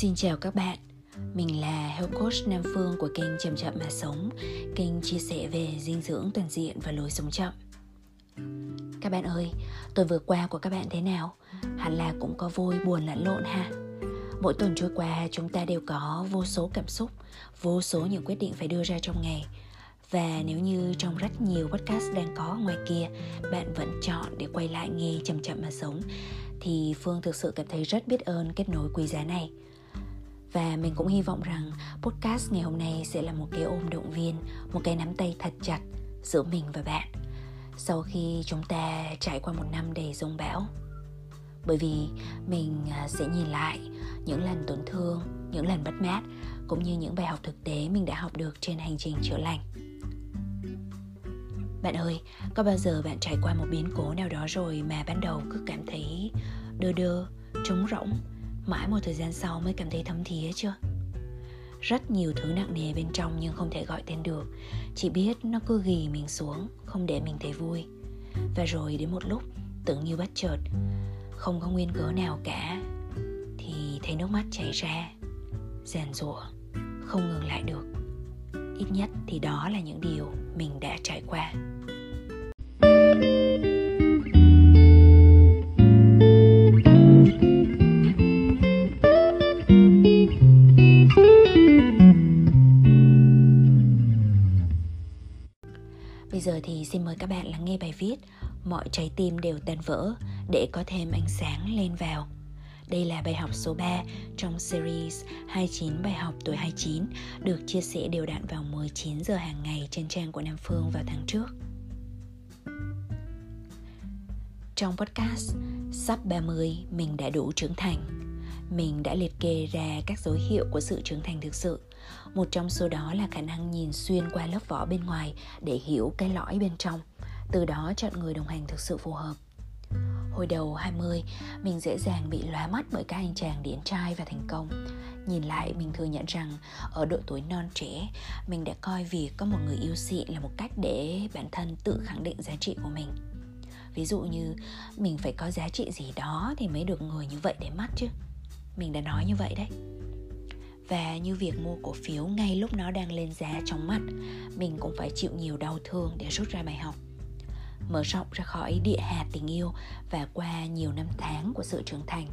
Xin chào các bạn, mình là Health Coach Nam Phương của kênh Chậm Chậm Mà Sống. Kênh chia sẻ về dinh dưỡng toàn diện và lối sống chậm. Các bạn ơi, tuần vừa qua của các bạn thế nào? Hẳn là cũng có vui buồn lẫn lộn ha. Mỗi tuần trôi qua chúng ta đều có vô số cảm xúc Vô số những quyết định phải đưa ra trong ngày. Và nếu như trong rất nhiều podcast đang có ngoài kia Bạn vẫn chọn để quay lại nghe chậm chậm mà sống Thì Phương thực sự cảm thấy rất biết ơn kết nối quý giá này và mình cũng hy vọng rằng podcast ngày hôm nay sẽ là một cái ôm động viên, một cái nắm tay thật chặt giữa mình và bạn sau khi chúng ta trải qua một năm đầy rông bão. Bởi vì mình à, sẽ nhìn lại những lần tổn thương, những lần bất mát, cũng như những bài học thực tế mình đã học được trên hành trình chữa lành. Bạn ơi, có bao giờ bạn trải qua một biến cố nào đó rồi mà ban đầu cứ cảm thấy đơ đơ, trống rỗng mãi một thời gian sau mới cảm thấy thấm thía chưa rất nhiều thứ nặng nề bên trong nhưng không thể gọi tên được. Chỉ biết nó cứ ghi mình xuống, không để mình thấy vui. Và rồi đến một lúc, tưởng như bất chợt, không có nguyên cớ nào cả, thì thấy nước mắt chảy ra, giàn rủa không ngừng lại được. Ít nhất thì đó là những điều mình đã trải qua. Xin mời các bạn lắng nghe bài viết Mọi trái tim đều tan vỡ để có thêm ánh sáng lên vào. Đây là bài học số 3 trong series 29 bài học tuổi 29 được chia sẻ đều đặn vào 19 giờ hàng ngày trên trang của Nam Phương vào tháng trước. Trong podcast, Sắp 30 mình đã đủ trưởng thành Mình đã liệt kê ra các dấu hiệu của sự trưởng thành thực sự một trong số đó là khả năng nhìn xuyên qua lớp vỏ bên ngoài để hiểu cái lõi bên trong, từ đó chọn người đồng hành thực sự phù hợp. Hồi đầu 20, mình dễ dàng bị lóa mắt bởi các anh chàng điển trai và thành công. Nhìn lại, mình thừa nhận rằng ở độ tuổi non trẻ, mình đã coi việc có một người yêu xị là một cách để bản thân tự khẳng định giá trị của mình. Ví dụ như mình phải có giá trị gì đó thì mới được người như vậy để mắt chứ. Mình đã nói như vậy đấy và như việc mua cổ phiếu ngay lúc nó đang lên giá trong mắt, mình cũng phải chịu nhiều đau thương để rút ra bài học. Mở rộng ra khỏi địa hạt tình yêu và qua nhiều năm tháng của sự trưởng thành,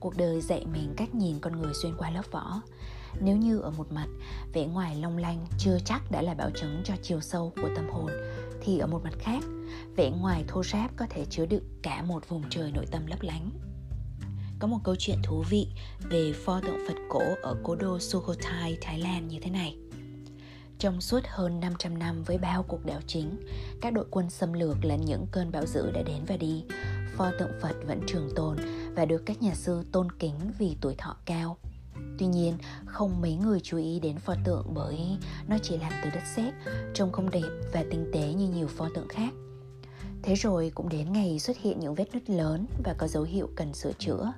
cuộc đời dạy mình cách nhìn con người xuyên qua lớp vỏ. Nếu như ở một mặt, vẻ ngoài long lanh chưa chắc đã là bảo chứng cho chiều sâu của tâm hồn, thì ở một mặt khác, vẻ ngoài thô ráp có thể chứa đựng cả một vùng trời nội tâm lấp lánh có một câu chuyện thú vị về pho tượng Phật cổ ở cố đô Sukhothai, Thái Lan như thế này. Trong suốt hơn 500 năm với bao cuộc đảo chính, các đội quân xâm lược lẫn những cơn bão dữ đã đến và đi, pho tượng Phật vẫn trường tồn và được các nhà sư tôn kính vì tuổi thọ cao. Tuy nhiên, không mấy người chú ý đến pho tượng bởi nó chỉ làm từ đất sét, trông không đẹp và tinh tế như nhiều pho tượng khác. Thế rồi cũng đến ngày xuất hiện những vết nứt lớn và có dấu hiệu cần sửa chữa.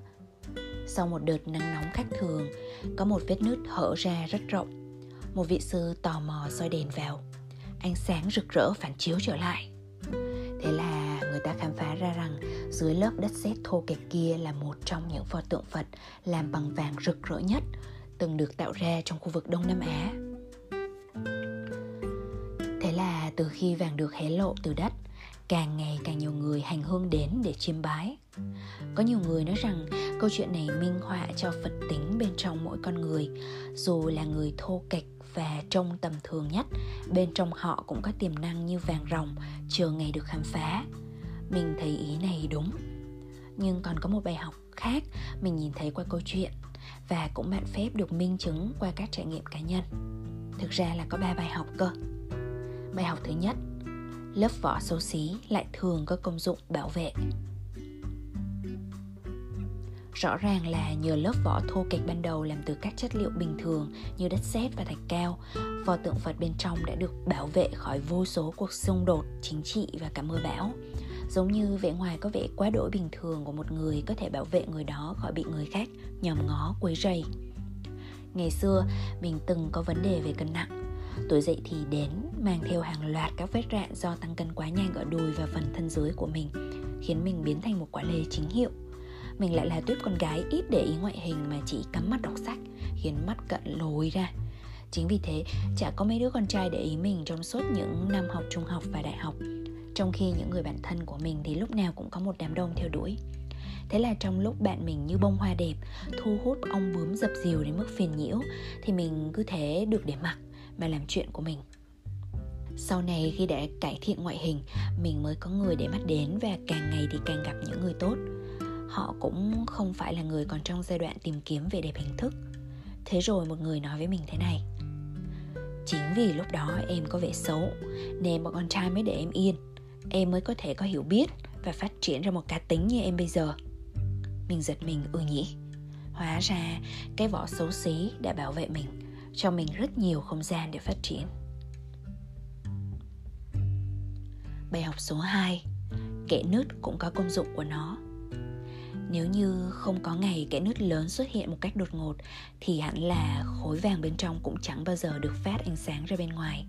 Sau một đợt nắng nóng khác thường, có một vết nứt hở ra rất rộng. Một vị sư tò mò soi đèn vào. Ánh sáng rực rỡ phản chiếu trở lại. Thế là người ta khám phá ra rằng dưới lớp đất sét thô kệch kia là một trong những pho tượng Phật làm bằng vàng rực rỡ nhất từng được tạo ra trong khu vực Đông Nam Á. Thế là từ khi vàng được hé lộ từ đất, càng ngày càng nhiều người hành hương đến để chiêm bái. Có nhiều người nói rằng câu chuyện này minh họa cho phật tính bên trong mỗi con người, dù là người thô kệch và trông tầm thường nhất, bên trong họ cũng có tiềm năng như vàng ròng, chờ ngày được khám phá. Mình thấy ý này đúng. Nhưng còn có một bài học khác mình nhìn thấy qua câu chuyện và cũng bạn phép được minh chứng qua các trải nghiệm cá nhân. Thực ra là có ba bài học cơ. Bài học thứ nhất lớp vỏ xấu xí lại thường có công dụng bảo vệ Rõ ràng là nhờ lớp vỏ thô kệch ban đầu làm từ các chất liệu bình thường như đất sét và thạch cao, pho tượng Phật bên trong đã được bảo vệ khỏi vô số cuộc xung đột chính trị và cả mưa bão. Giống như vẻ ngoài có vẻ quá đỗi bình thường của một người có thể bảo vệ người đó khỏi bị người khác nhòm ngó quấy rầy. Ngày xưa, mình từng có vấn đề về cân nặng Tuổi dậy thì đến, mang theo hàng loạt các vết rạn do tăng cân quá nhanh ở đùi và phần thân dưới của mình, khiến mình biến thành một quả lê chính hiệu. Mình lại là tuyết con gái ít để ý ngoại hình mà chỉ cắm mắt đọc sách, khiến mắt cận lồi ra. Chính vì thế, chả có mấy đứa con trai để ý mình trong suốt những năm học trung học và đại học. Trong khi những người bạn thân của mình thì lúc nào cũng có một đám đông theo đuổi. Thế là trong lúc bạn mình như bông hoa đẹp, Thu hút ong bướm dập dìu đến mức phiền nhiễu, Thì mình cứ thế được để mặc. Mà làm chuyện của mình. Sau này khi đã cải thiện ngoại hình, mình mới có người để mắt đến và càng ngày thì càng gặp những người tốt. Họ cũng không phải là người còn trong giai đoạn tìm kiếm về đẹp hình thức. Thế rồi một người nói với mình thế này. Chính vì lúc đó em có vẻ xấu, nên bọn con trai mới để em yên. Em mới có thể có hiểu biết và phát triển ra một cá tính như em bây giờ. Mình giật mình ừ nhỉ. Hóa ra cái vỏ xấu xí đã bảo vệ mình cho mình rất nhiều không gian để phát triển. Bài học số 2 Kẽ nứt cũng có công dụng của nó. Nếu như không có ngày kẽ nứt lớn xuất hiện một cách đột ngột Thì hẳn là khối vàng bên trong cũng chẳng bao giờ được phát ánh sáng ra bên ngoài.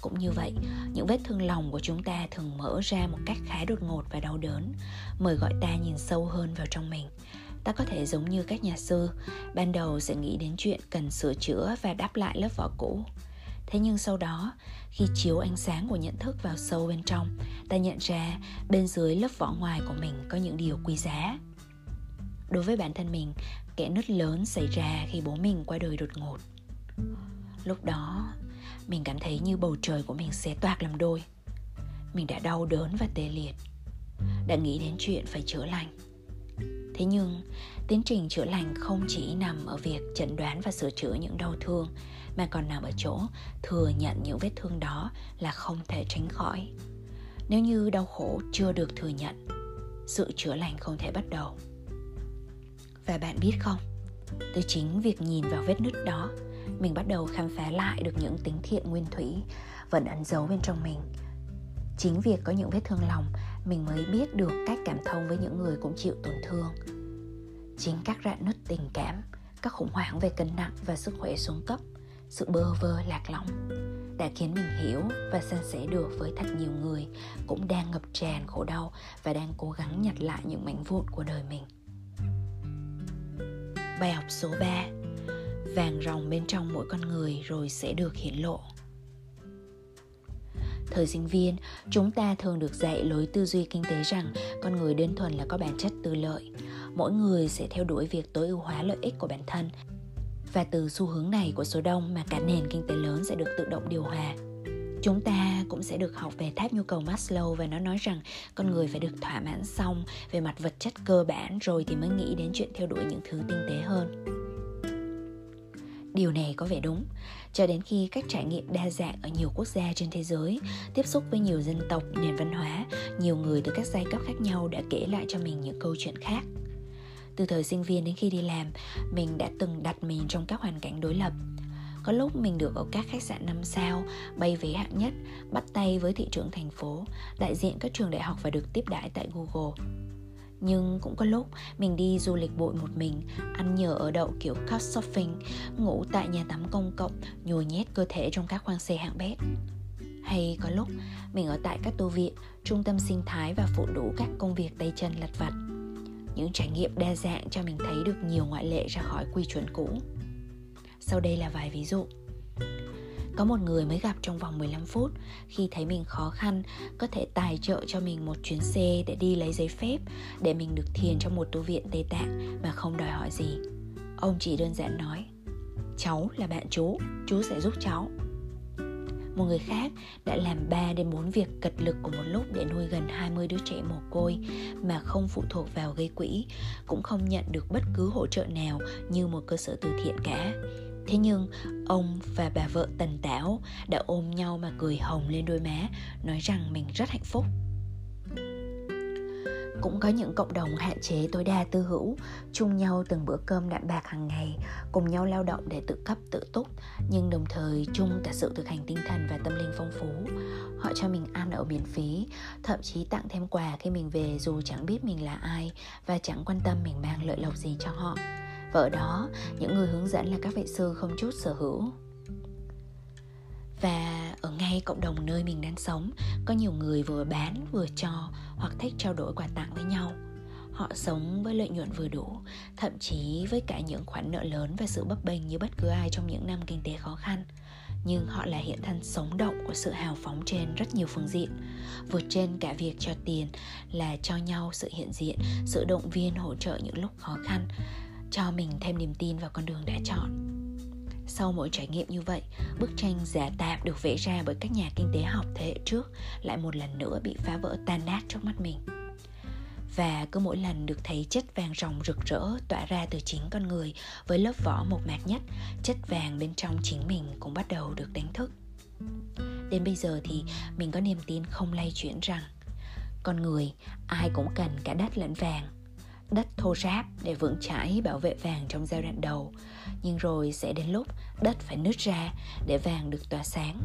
Cũng như vậy, những vết thương lòng của chúng ta thường mở ra một cách khá đột ngột và đau đớn, mời gọi ta nhìn sâu hơn vào trong mình. Ta có thể giống như các nhà sư, ban đầu sẽ nghĩ đến chuyện cần sửa chữa và đắp lại lớp vỏ cũ. Thế nhưng sau đó, khi chiếu ánh sáng của nhận thức vào sâu bên trong, ta nhận ra bên dưới lớp vỏ ngoài của mình có những điều quý giá. Đối với bản thân mình, kẻ nứt lớn xảy ra khi bố mình qua đời đột ngột. Lúc đó, mình cảm thấy như bầu trời của mình xé toạc làm đôi. Mình đã đau đớn và tê liệt. Đã nghĩ đến chuyện phải chữa lành. Thế nhưng, tiến trình chữa lành không chỉ nằm ở việc chẩn đoán và sửa chữa những đau thương mà còn nằm ở chỗ thừa nhận những vết thương đó là không thể tránh khỏi. Nếu như đau khổ chưa được thừa nhận sự chữa lành không thể bắt đầu. Và bạn biết không từ chính việc nhìn vào vết nứt đó mình bắt đầu khám phá lại được những tính thiện nguyên thủy vẫn ẩn giấu bên trong mình. Chính việc có những vết thương lòng mình mới biết được cách cảm thông với những người cũng chịu tổn thương chính các rạn nứt tình cảm, các khủng hoảng về cân nặng và sức khỏe xuống cấp, sự bơ vơ, lạc lõng đã khiến mình hiểu và san sẻ được với thật nhiều người cũng đang ngập tràn khổ đau và đang cố gắng nhặt lại những mảnh vụn của đời mình. Bài học số 3 Vàng ròng bên trong mỗi con người rồi sẽ được hiển lộ Thời sinh viên, chúng ta thường được dạy lối tư duy kinh tế rằng con người đơn thuần là có bản chất tư lợi. Mỗi người sẽ theo đuổi việc tối ưu hóa lợi ích của bản thân và từ xu hướng này của số đông mà cả nền kinh tế lớn sẽ được tự động điều hòa chúng ta cũng sẽ được học về tháp nhu cầu Maslow và nó nói rằng con người phải được thỏa mãn xong về mặt vật chất cơ bản rồi thì mới nghĩ đến chuyện theo đuổi những thứ tinh tế hơn. Điều này có vẻ đúng, cho đến khi các trải nghiệm đa dạng ở nhiều quốc gia trên thế giới, tiếp xúc với nhiều dân tộc, nền văn hóa, nhiều người từ các giai cấp khác nhau đã kể lại cho mình những câu chuyện khác. Từ thời sinh viên đến khi đi làm mình đã từng đặt mình trong các hoàn cảnh đối lập. Có lúc mình được ở các khách sạn 5 sao bay vé hạng nhất bắt tay với thị trưởng thành phố đại diện các trường đại học và được tiếp đãi tại google nhưng cũng có lúc mình đi du lịch bụi một mình, ăn nhờ ở đậu kiểu couchsurfing ngủ tại nhà tắm công cộng, nhồi nhét cơ thể trong các khoang xe hạng bét hay có lúc mình ở tại các tu viện, trung tâm sinh thái và phụ đủ các công việc tay chân lặt vặt những trải nghiệm đa dạng cho mình thấy được nhiều ngoại lệ ra khỏi quy chuẩn cũ. Sau đây là vài ví dụ. Có một người mới gặp trong vòng 15 phút. Khi thấy mình khó khăn Có thể tài trợ cho mình một chuyến xe Để đi lấy giấy phép Để mình được thiền trong một tu viện Tây Tạng Mà không đòi hỏi gì. Ông chỉ đơn giản nói Cháu là bạn chú Chú sẽ giúp cháu. Một người khác đã làm 3 đến 4 việc cật lực của một lúc để nuôi gần 20 đứa trẻ mồ côi mà không phụ thuộc vào gây quỹ, cũng không nhận được bất cứ hỗ trợ nào như một cơ sở từ thiện cả. Thế nhưng ông và bà vợ tần tảo đã ôm nhau mà cười hồng lên đôi má, nói rằng mình rất hạnh phúc. Cũng có những cộng đồng hạn chế tối đa tư hữu chung nhau từng bữa cơm đạm bạc hàng ngày cùng nhau lao động để tự cấp tự túc nhưng đồng thời chung cả sự thực hành tinh thần và tâm linh phong phú. Họ cho mình ăn ở miễn phí thậm chí tặng thêm quà khi mình về dù chẳng biết mình là ai và chẳng quan tâm mình mang lợi lộc gì cho họ và ở đó những người hướng dẫn là các vị sư không chút sở hữu. Và ở ngay cộng đồng nơi mình đang sống có nhiều người vừa bán vừa cho hoặc thích trao đổi quà tặng với nhau. Họ sống với lợi nhuận vừa đủ, thậm chí với cả những khoản nợ lớn và sự bấp bênh như bất cứ ai trong những năm kinh tế khó khăn. Nhưng họ là hiện thân sống động của sự hào phóng trên rất nhiều phương diện. Vượt trên cả việc cho tiền là cho nhau sự hiện diện, sự động viên hỗ trợ những lúc khó khăn cho mình thêm niềm tin vào con đường đã chọn sau mỗi trải nghiệm như vậy, bức tranh giả tạp được vẽ ra bởi các nhà kinh tế học thế hệ trước lại một lần nữa bị phá vỡ tan nát trước mắt mình. Và cứ mỗi lần được thấy chất vàng ròng rực rỡ tỏa ra từ chính con người với lớp vỏ mộc mạc nhất, chất vàng bên trong chính mình cũng bắt đầu được đánh thức. Đến bây giờ thì mình có niềm tin không lay chuyển rằng con người ai cũng cần cả đất lẫn vàng đất thô ráp để vững chãi bảo vệ vàng trong giai đoạn đầu. Nhưng rồi sẽ đến lúc đất phải nứt ra để vàng được tỏa sáng.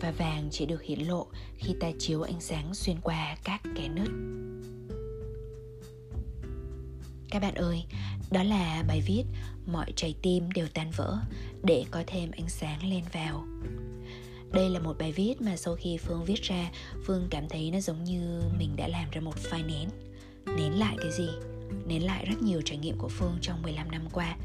Và vàng chỉ được hiển lộ khi ta chiếu ánh sáng xuyên qua các kẽ nứt. Các bạn ơi, đó là bài viết mọi trái tim đều tan vỡ để có thêm ánh sáng lên vào. Đây là một bài viết mà sau khi phương viết ra, phương cảm thấy nó giống như mình đã làm ra một file nén. Nén lại cái gì? Nén lại rất nhiều trải nghiệm của Phương trong 15 năm qua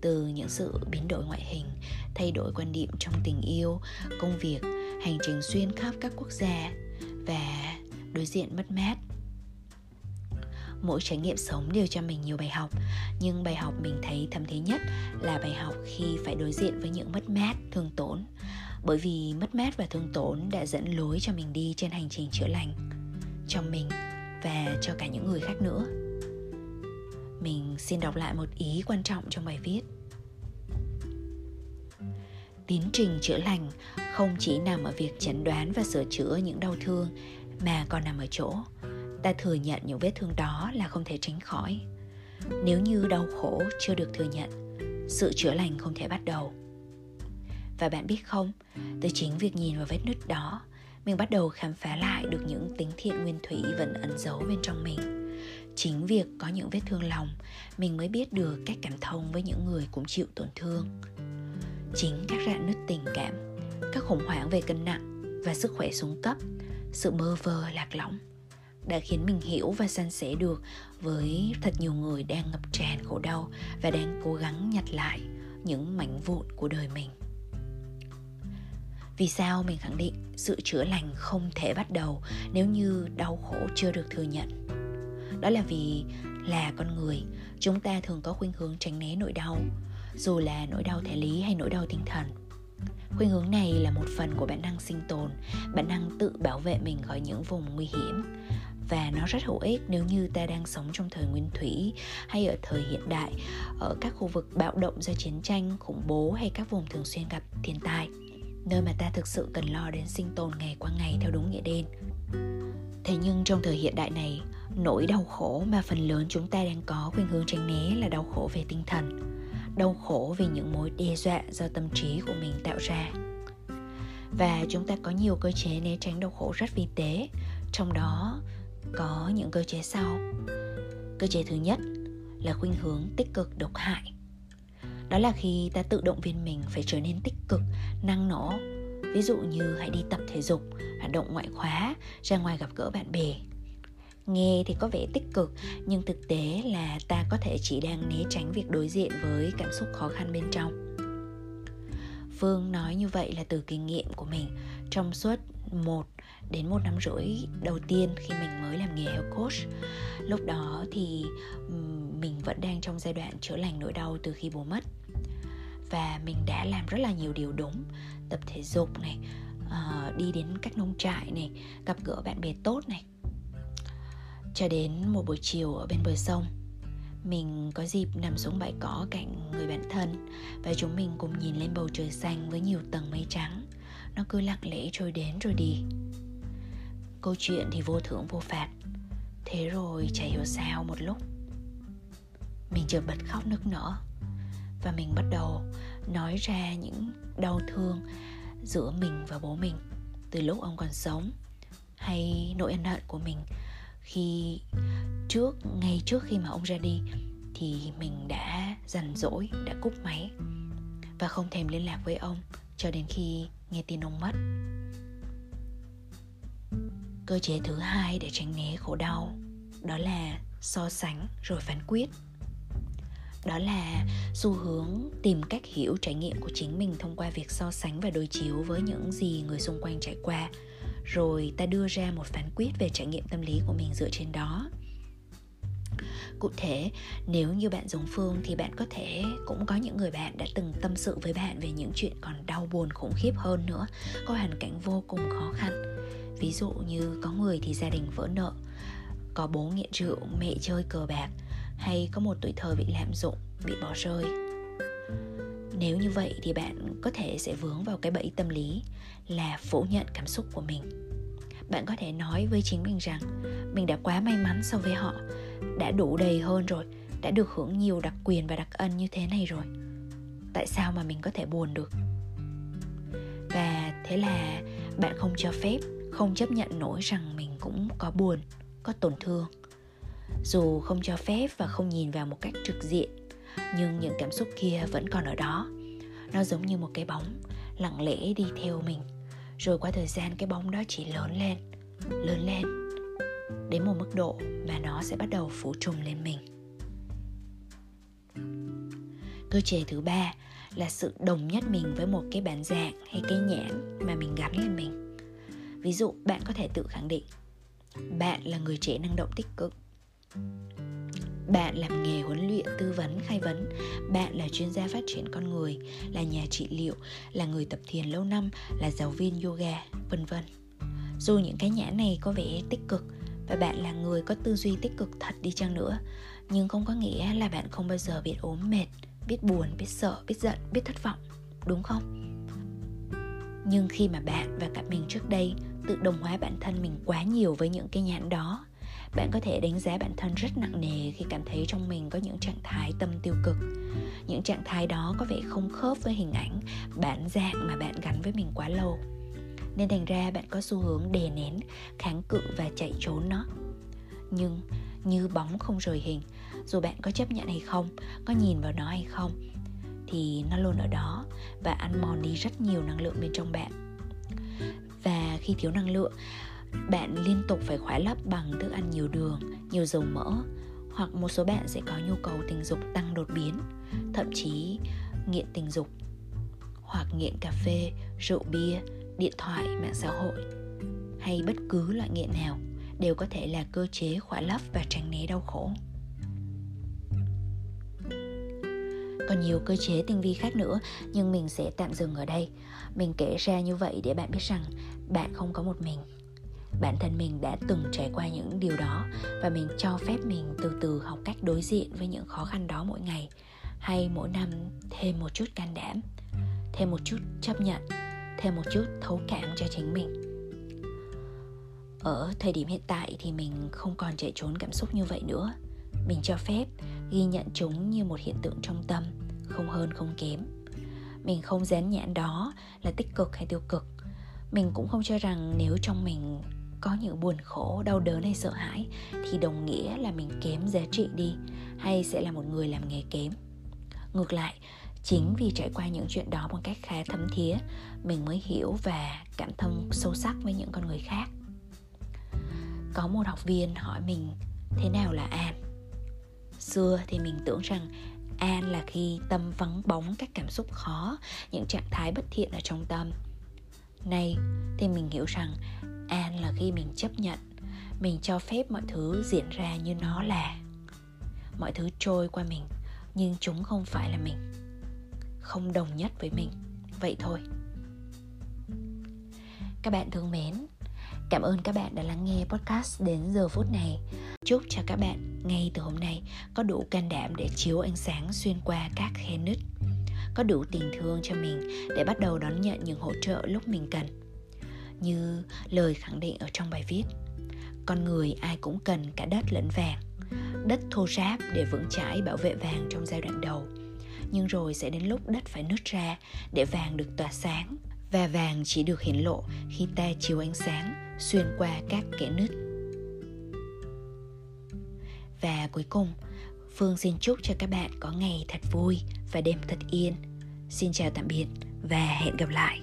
từ những sự biến đổi ngoại hình, thay đổi quan điểm trong tình yêu, công việc, hành trình xuyên khắp các quốc gia và đối diện mất mát. Mỗi trải nghiệm sống đều cho mình nhiều bài học, nhưng bài học mình thấy thấm thía nhất là bài học khi phải đối diện với những mất mát, thương tổn. Bởi vì mất mát và thương tổn đã dẫn lối cho mình đi trên hành trình chữa lành cho mình và cho cả những người khác nữa mình xin đọc lại một ý quan trọng trong bài viết. Tiến trình chữa lành không chỉ nằm ở việc chẩn đoán và sửa chữa những đau thương, mà còn nằm ở chỗ ta thừa nhận những vết thương đó là không thể tránh khỏi. Nếu như đau khổ chưa được thừa nhận, sự chữa lành không thể bắt đầu. Và bạn biết không, từ chính việc nhìn vào vết nứt đó, mình bắt đầu khám phá lại được những tính thiện nguyên thủy vẫn ẩn giấu bên trong mình chính việc có những vết thương lòng, mình mới biết được cách cảm thông với những người cũng chịu tổn thương. Chính các rạn nứt tình cảm, các khủng hoảng về cân nặng và sức khỏe xuống cấp, sự mơ vờ lạc lõng đã khiến mình hiểu và san sẻ được với thật nhiều người đang ngập tràn khổ đau và đang cố gắng nhặt lại những mảnh vụn của đời mình. Vì sao mình khẳng định sự chữa lành không thể bắt đầu nếu như đau khổ chưa được thừa nhận? Đó là vì là con người. Chúng ta thường có khuynh hướng tránh né nỗi đau, dù là nỗi đau thể lý hay nỗi đau tinh thần. Khuynh hướng này là một phần của bản năng sinh tồn, bản năng tự bảo vệ mình khỏi những vùng nguy hiểm. Và nó rất hữu ích nếu như ta đang sống trong thời nguyên thủy hay ở thời hiện đại, ở các khu vực bạo động do chiến tranh, khủng bố hay các vùng thường xuyên gặp thiên tai, nơi mà ta thực sự cần lo đến sinh tồn ngày qua ngày theo đúng nghĩa đen. Thế nhưng trong thời hiện đại này nỗi đau khổ mà phần lớn chúng ta đang có khuynh hướng tránh né là đau khổ về tinh thần, đau khổ vì những mối đe dọa do tâm trí của mình tạo ra. Và chúng ta có nhiều cơ chế né tránh đau khổ rất vi tế, trong đó có những cơ chế sau. Cơ chế thứ nhất là khuynh hướng tích cực độc hại. Đó là khi ta tự động viên mình phải trở nên tích cực, năng nổ. Ví dụ như hãy đi tập thể dục, hoạt động ngoại khóa, ra ngoài gặp gỡ bạn bè nghe thì có vẻ tích cực, nhưng thực tế là ta có thể chỉ đang né tránh việc đối diện với cảm xúc khó khăn bên trong. Phương nói như vậy là từ kinh nghiệm của mình. Trong suốt một đến một năm rưỡi đầu tiên khi mình mới làm nghề health coach, lúc đó thì mình vẫn đang trong giai đoạn chữa lành nỗi đau từ khi bố mất. Và mình đã làm rất là nhiều điều đúng, tập thể dục này ờ, đi đến các nông trại này, gặp gỡ bạn bè tốt này cho đến một buổi chiều ở bên bờ sông, mình có dịp nằm xuống bãi cỏ cạnh người bạn thân và chúng mình cùng nhìn lên bầu trời xanh với nhiều tầng mây trắng. Nó cứ lặng lẽ trôi đến rồi đi. Câu chuyện thì vô thưởng vô phạt. Thế rồi chả hiểu sao một lúc, mình chợt bật khóc nức nở và mình bắt đầu nói ra những đau thương giữa mình và bố mình từ lúc ông còn sống hay nỗi ân hận của mình khi trước, ngay trước khi mà ông ra đi, thì mình đã dằn dỗi đã cúp máy và không thèm liên lạc với ông cho đến khi nghe tin ông mất. Cơ chế thứ hai để tránh né khổ đau, đó là so sánh rồi phán quyết. Đó là xu hướng tìm cách hiểu trải nghiệm của chính mình thông qua việc so sánh và đối chiếu với những gì người xung quanh trải qua rồi ta đưa ra một phán quyết về trải nghiệm tâm lý của mình dựa trên đó. Cụ thể, nếu như bạn giống phương thì bạn có thể, cũng có những người bạn đã từng tâm sự với bạn về những chuyện còn đau buồn, khủng khiếp hơn nữa, có hoàn cảnh vô cùng khó khăn. Ví dụ như có người thì gia đình vỡ nợ, có bố nghiện rượu, mẹ chơi cờ bạc, hay có một tuổi thơ bị lạm dụng, bị bỏ rơi nếu như vậy thì bạn có thể sẽ vướng vào cái bẫy tâm lý là phủ nhận cảm xúc của mình. Bạn có thể nói với chính mình rằng, mình đã quá may mắn so với họ, đã đủ đầy hơn rồi, đã được hưởng nhiều đặc quyền và đặc ân như thế này rồi. Tại sao mà mình có thể buồn được? Và thế là bạn không cho phép, không chấp nhận nổi rằng mình cũng có buồn, có tổn thương. Dù không cho phép và không nhìn vào một cách trực diện nhưng những cảm xúc kia vẫn còn ở đó. Nó giống như một cái bóng, lặng lẽ đi theo mình. Rồi qua thời gian, cái bóng đó chỉ lớn lên lớn lên. Đến một mức độ mà nó sẽ bắt đầu phủ trùm lên mình. Cơ chế thứ ba là sự đồng nhất mình với một cái bản dạng hay cái nhãn mà mình gắn lên mình. Ví dụ, bạn có thể tự khẳng định, bạn là người trẻ năng động tích cực bạn làm nghề huấn luyện, tư vấn, khai vấn. Bạn là chuyên gia phát triển con người, là nhà trị liệu, là người tập thiền lâu năm, là giáo viên yoga, vân vân. Dù những cái nhãn này có vẻ tích cực và bạn là người có tư duy tích cực thật đi chăng nữa, nhưng không có nghĩa là bạn không bao giờ biết ốm mệt, biết buồn, biết sợ, biết giận, biết thất vọng, đúng không? Nhưng khi mà bạn và cả mình trước đây tự đồng hóa bản thân mình quá nhiều với những cái nhãn đó bạn có thể đánh giá bản thân rất nặng nề khi cảm thấy trong mình có những trạng thái tâm tiêu cực. Những trạng thái đó có vẻ không khớp với hình ảnh bản dạng mà bạn gắn với mình quá lâu. Nên thành ra bạn có xu hướng đè nén, kháng cự và chạy trốn nó. Nhưng như bóng không rời hình, dù bạn có chấp nhận hay không, có nhìn vào nó hay không, thì nó luôn ở đó và ăn mòn đi rất nhiều năng lượng bên trong bạn. Và khi thiếu năng lượng bạn liên tục phải khóa lấp bằng thức ăn nhiều đường, nhiều dầu mỡ, hoặc một số bạn sẽ có nhu cầu tình dục tăng đột biến, thậm chí nghiện tình dục hoặc nghiện cà phê, rượu bia, điện thoại, mạng xã hội, hay bất cứ loại nghiện nào đều có thể là cơ chế khỏa lấp và tránh né đau khổ. Còn nhiều cơ chế tinh vi khác nữa, nhưng mình sẽ tạm dừng ở đây. Mình kể ra như vậy để bạn biết rằng bạn không có một mình bản thân mình đã từng trải qua những điều đó và mình cho phép mình từ từ học cách đối diện với những khó khăn đó mỗi ngày. Hay mỗi năm thêm một chút can đảm, thêm một chút chấp nhận, thêm một chút thấu cảm cho chính mình. Ở thời điểm hiện tại thì mình không còn chạy trốn cảm xúc như vậy nữa. Mình cho phép ghi nhận chúng như một hiện tượng trong tâm, không hơn không kém. Mình không dán nhãn đó là tích cực hay tiêu cực. Mình cũng không cho rằng nếu trong mình có những buồn khổ, đau đớn hay sợ hãi thì đồng nghĩa là mình kém giá trị đi, hay sẽ là một người làm nghề kém. Ngược lại, chính vì trải qua những chuyện đó một cách khá thấm thía, mình mới hiểu và cảm thông sâu sắc với những con người khác. Có một học viên hỏi mình, thế nào là an? Xưa thì mình tưởng rằng an là khi tâm vắng bóng các cảm xúc khó, những trạng thái bất thiện ở trong tâm. Nay thì mình hiểu rằng an là khi mình chấp nhận, mình cho phép mọi thứ diễn ra như nó là. Mọi thứ trôi qua mình, nhưng chúng không phải là mình. Không đồng nhất với mình, vậy thôi. Các bạn thương mến, cảm ơn các bạn đã lắng nghe podcast đến giờ phút này. Chúc cho các bạn ngay từ hôm nay có đủ can đảm để chiếu ánh sáng xuyên qua các khe nứt. Có đủ tình thương cho mình để bắt đầu đón nhận những hỗ trợ lúc mình cần như lời khẳng định ở trong bài viết. Con người ai cũng cần cả đất lẫn vàng, đất thô ráp để vững chãi bảo vệ vàng trong giai đoạn đầu. Nhưng rồi sẽ đến lúc đất phải nứt ra để vàng được tỏa sáng. Và vàng chỉ được hiển lộ khi ta chiếu ánh sáng, xuyên qua các kẽ nứt. Và cuối cùng, phương xin chúc cho các bạn có ngày thật vui và đêm thật yên. Xin chào tạm biệt và hẹn gặp lại.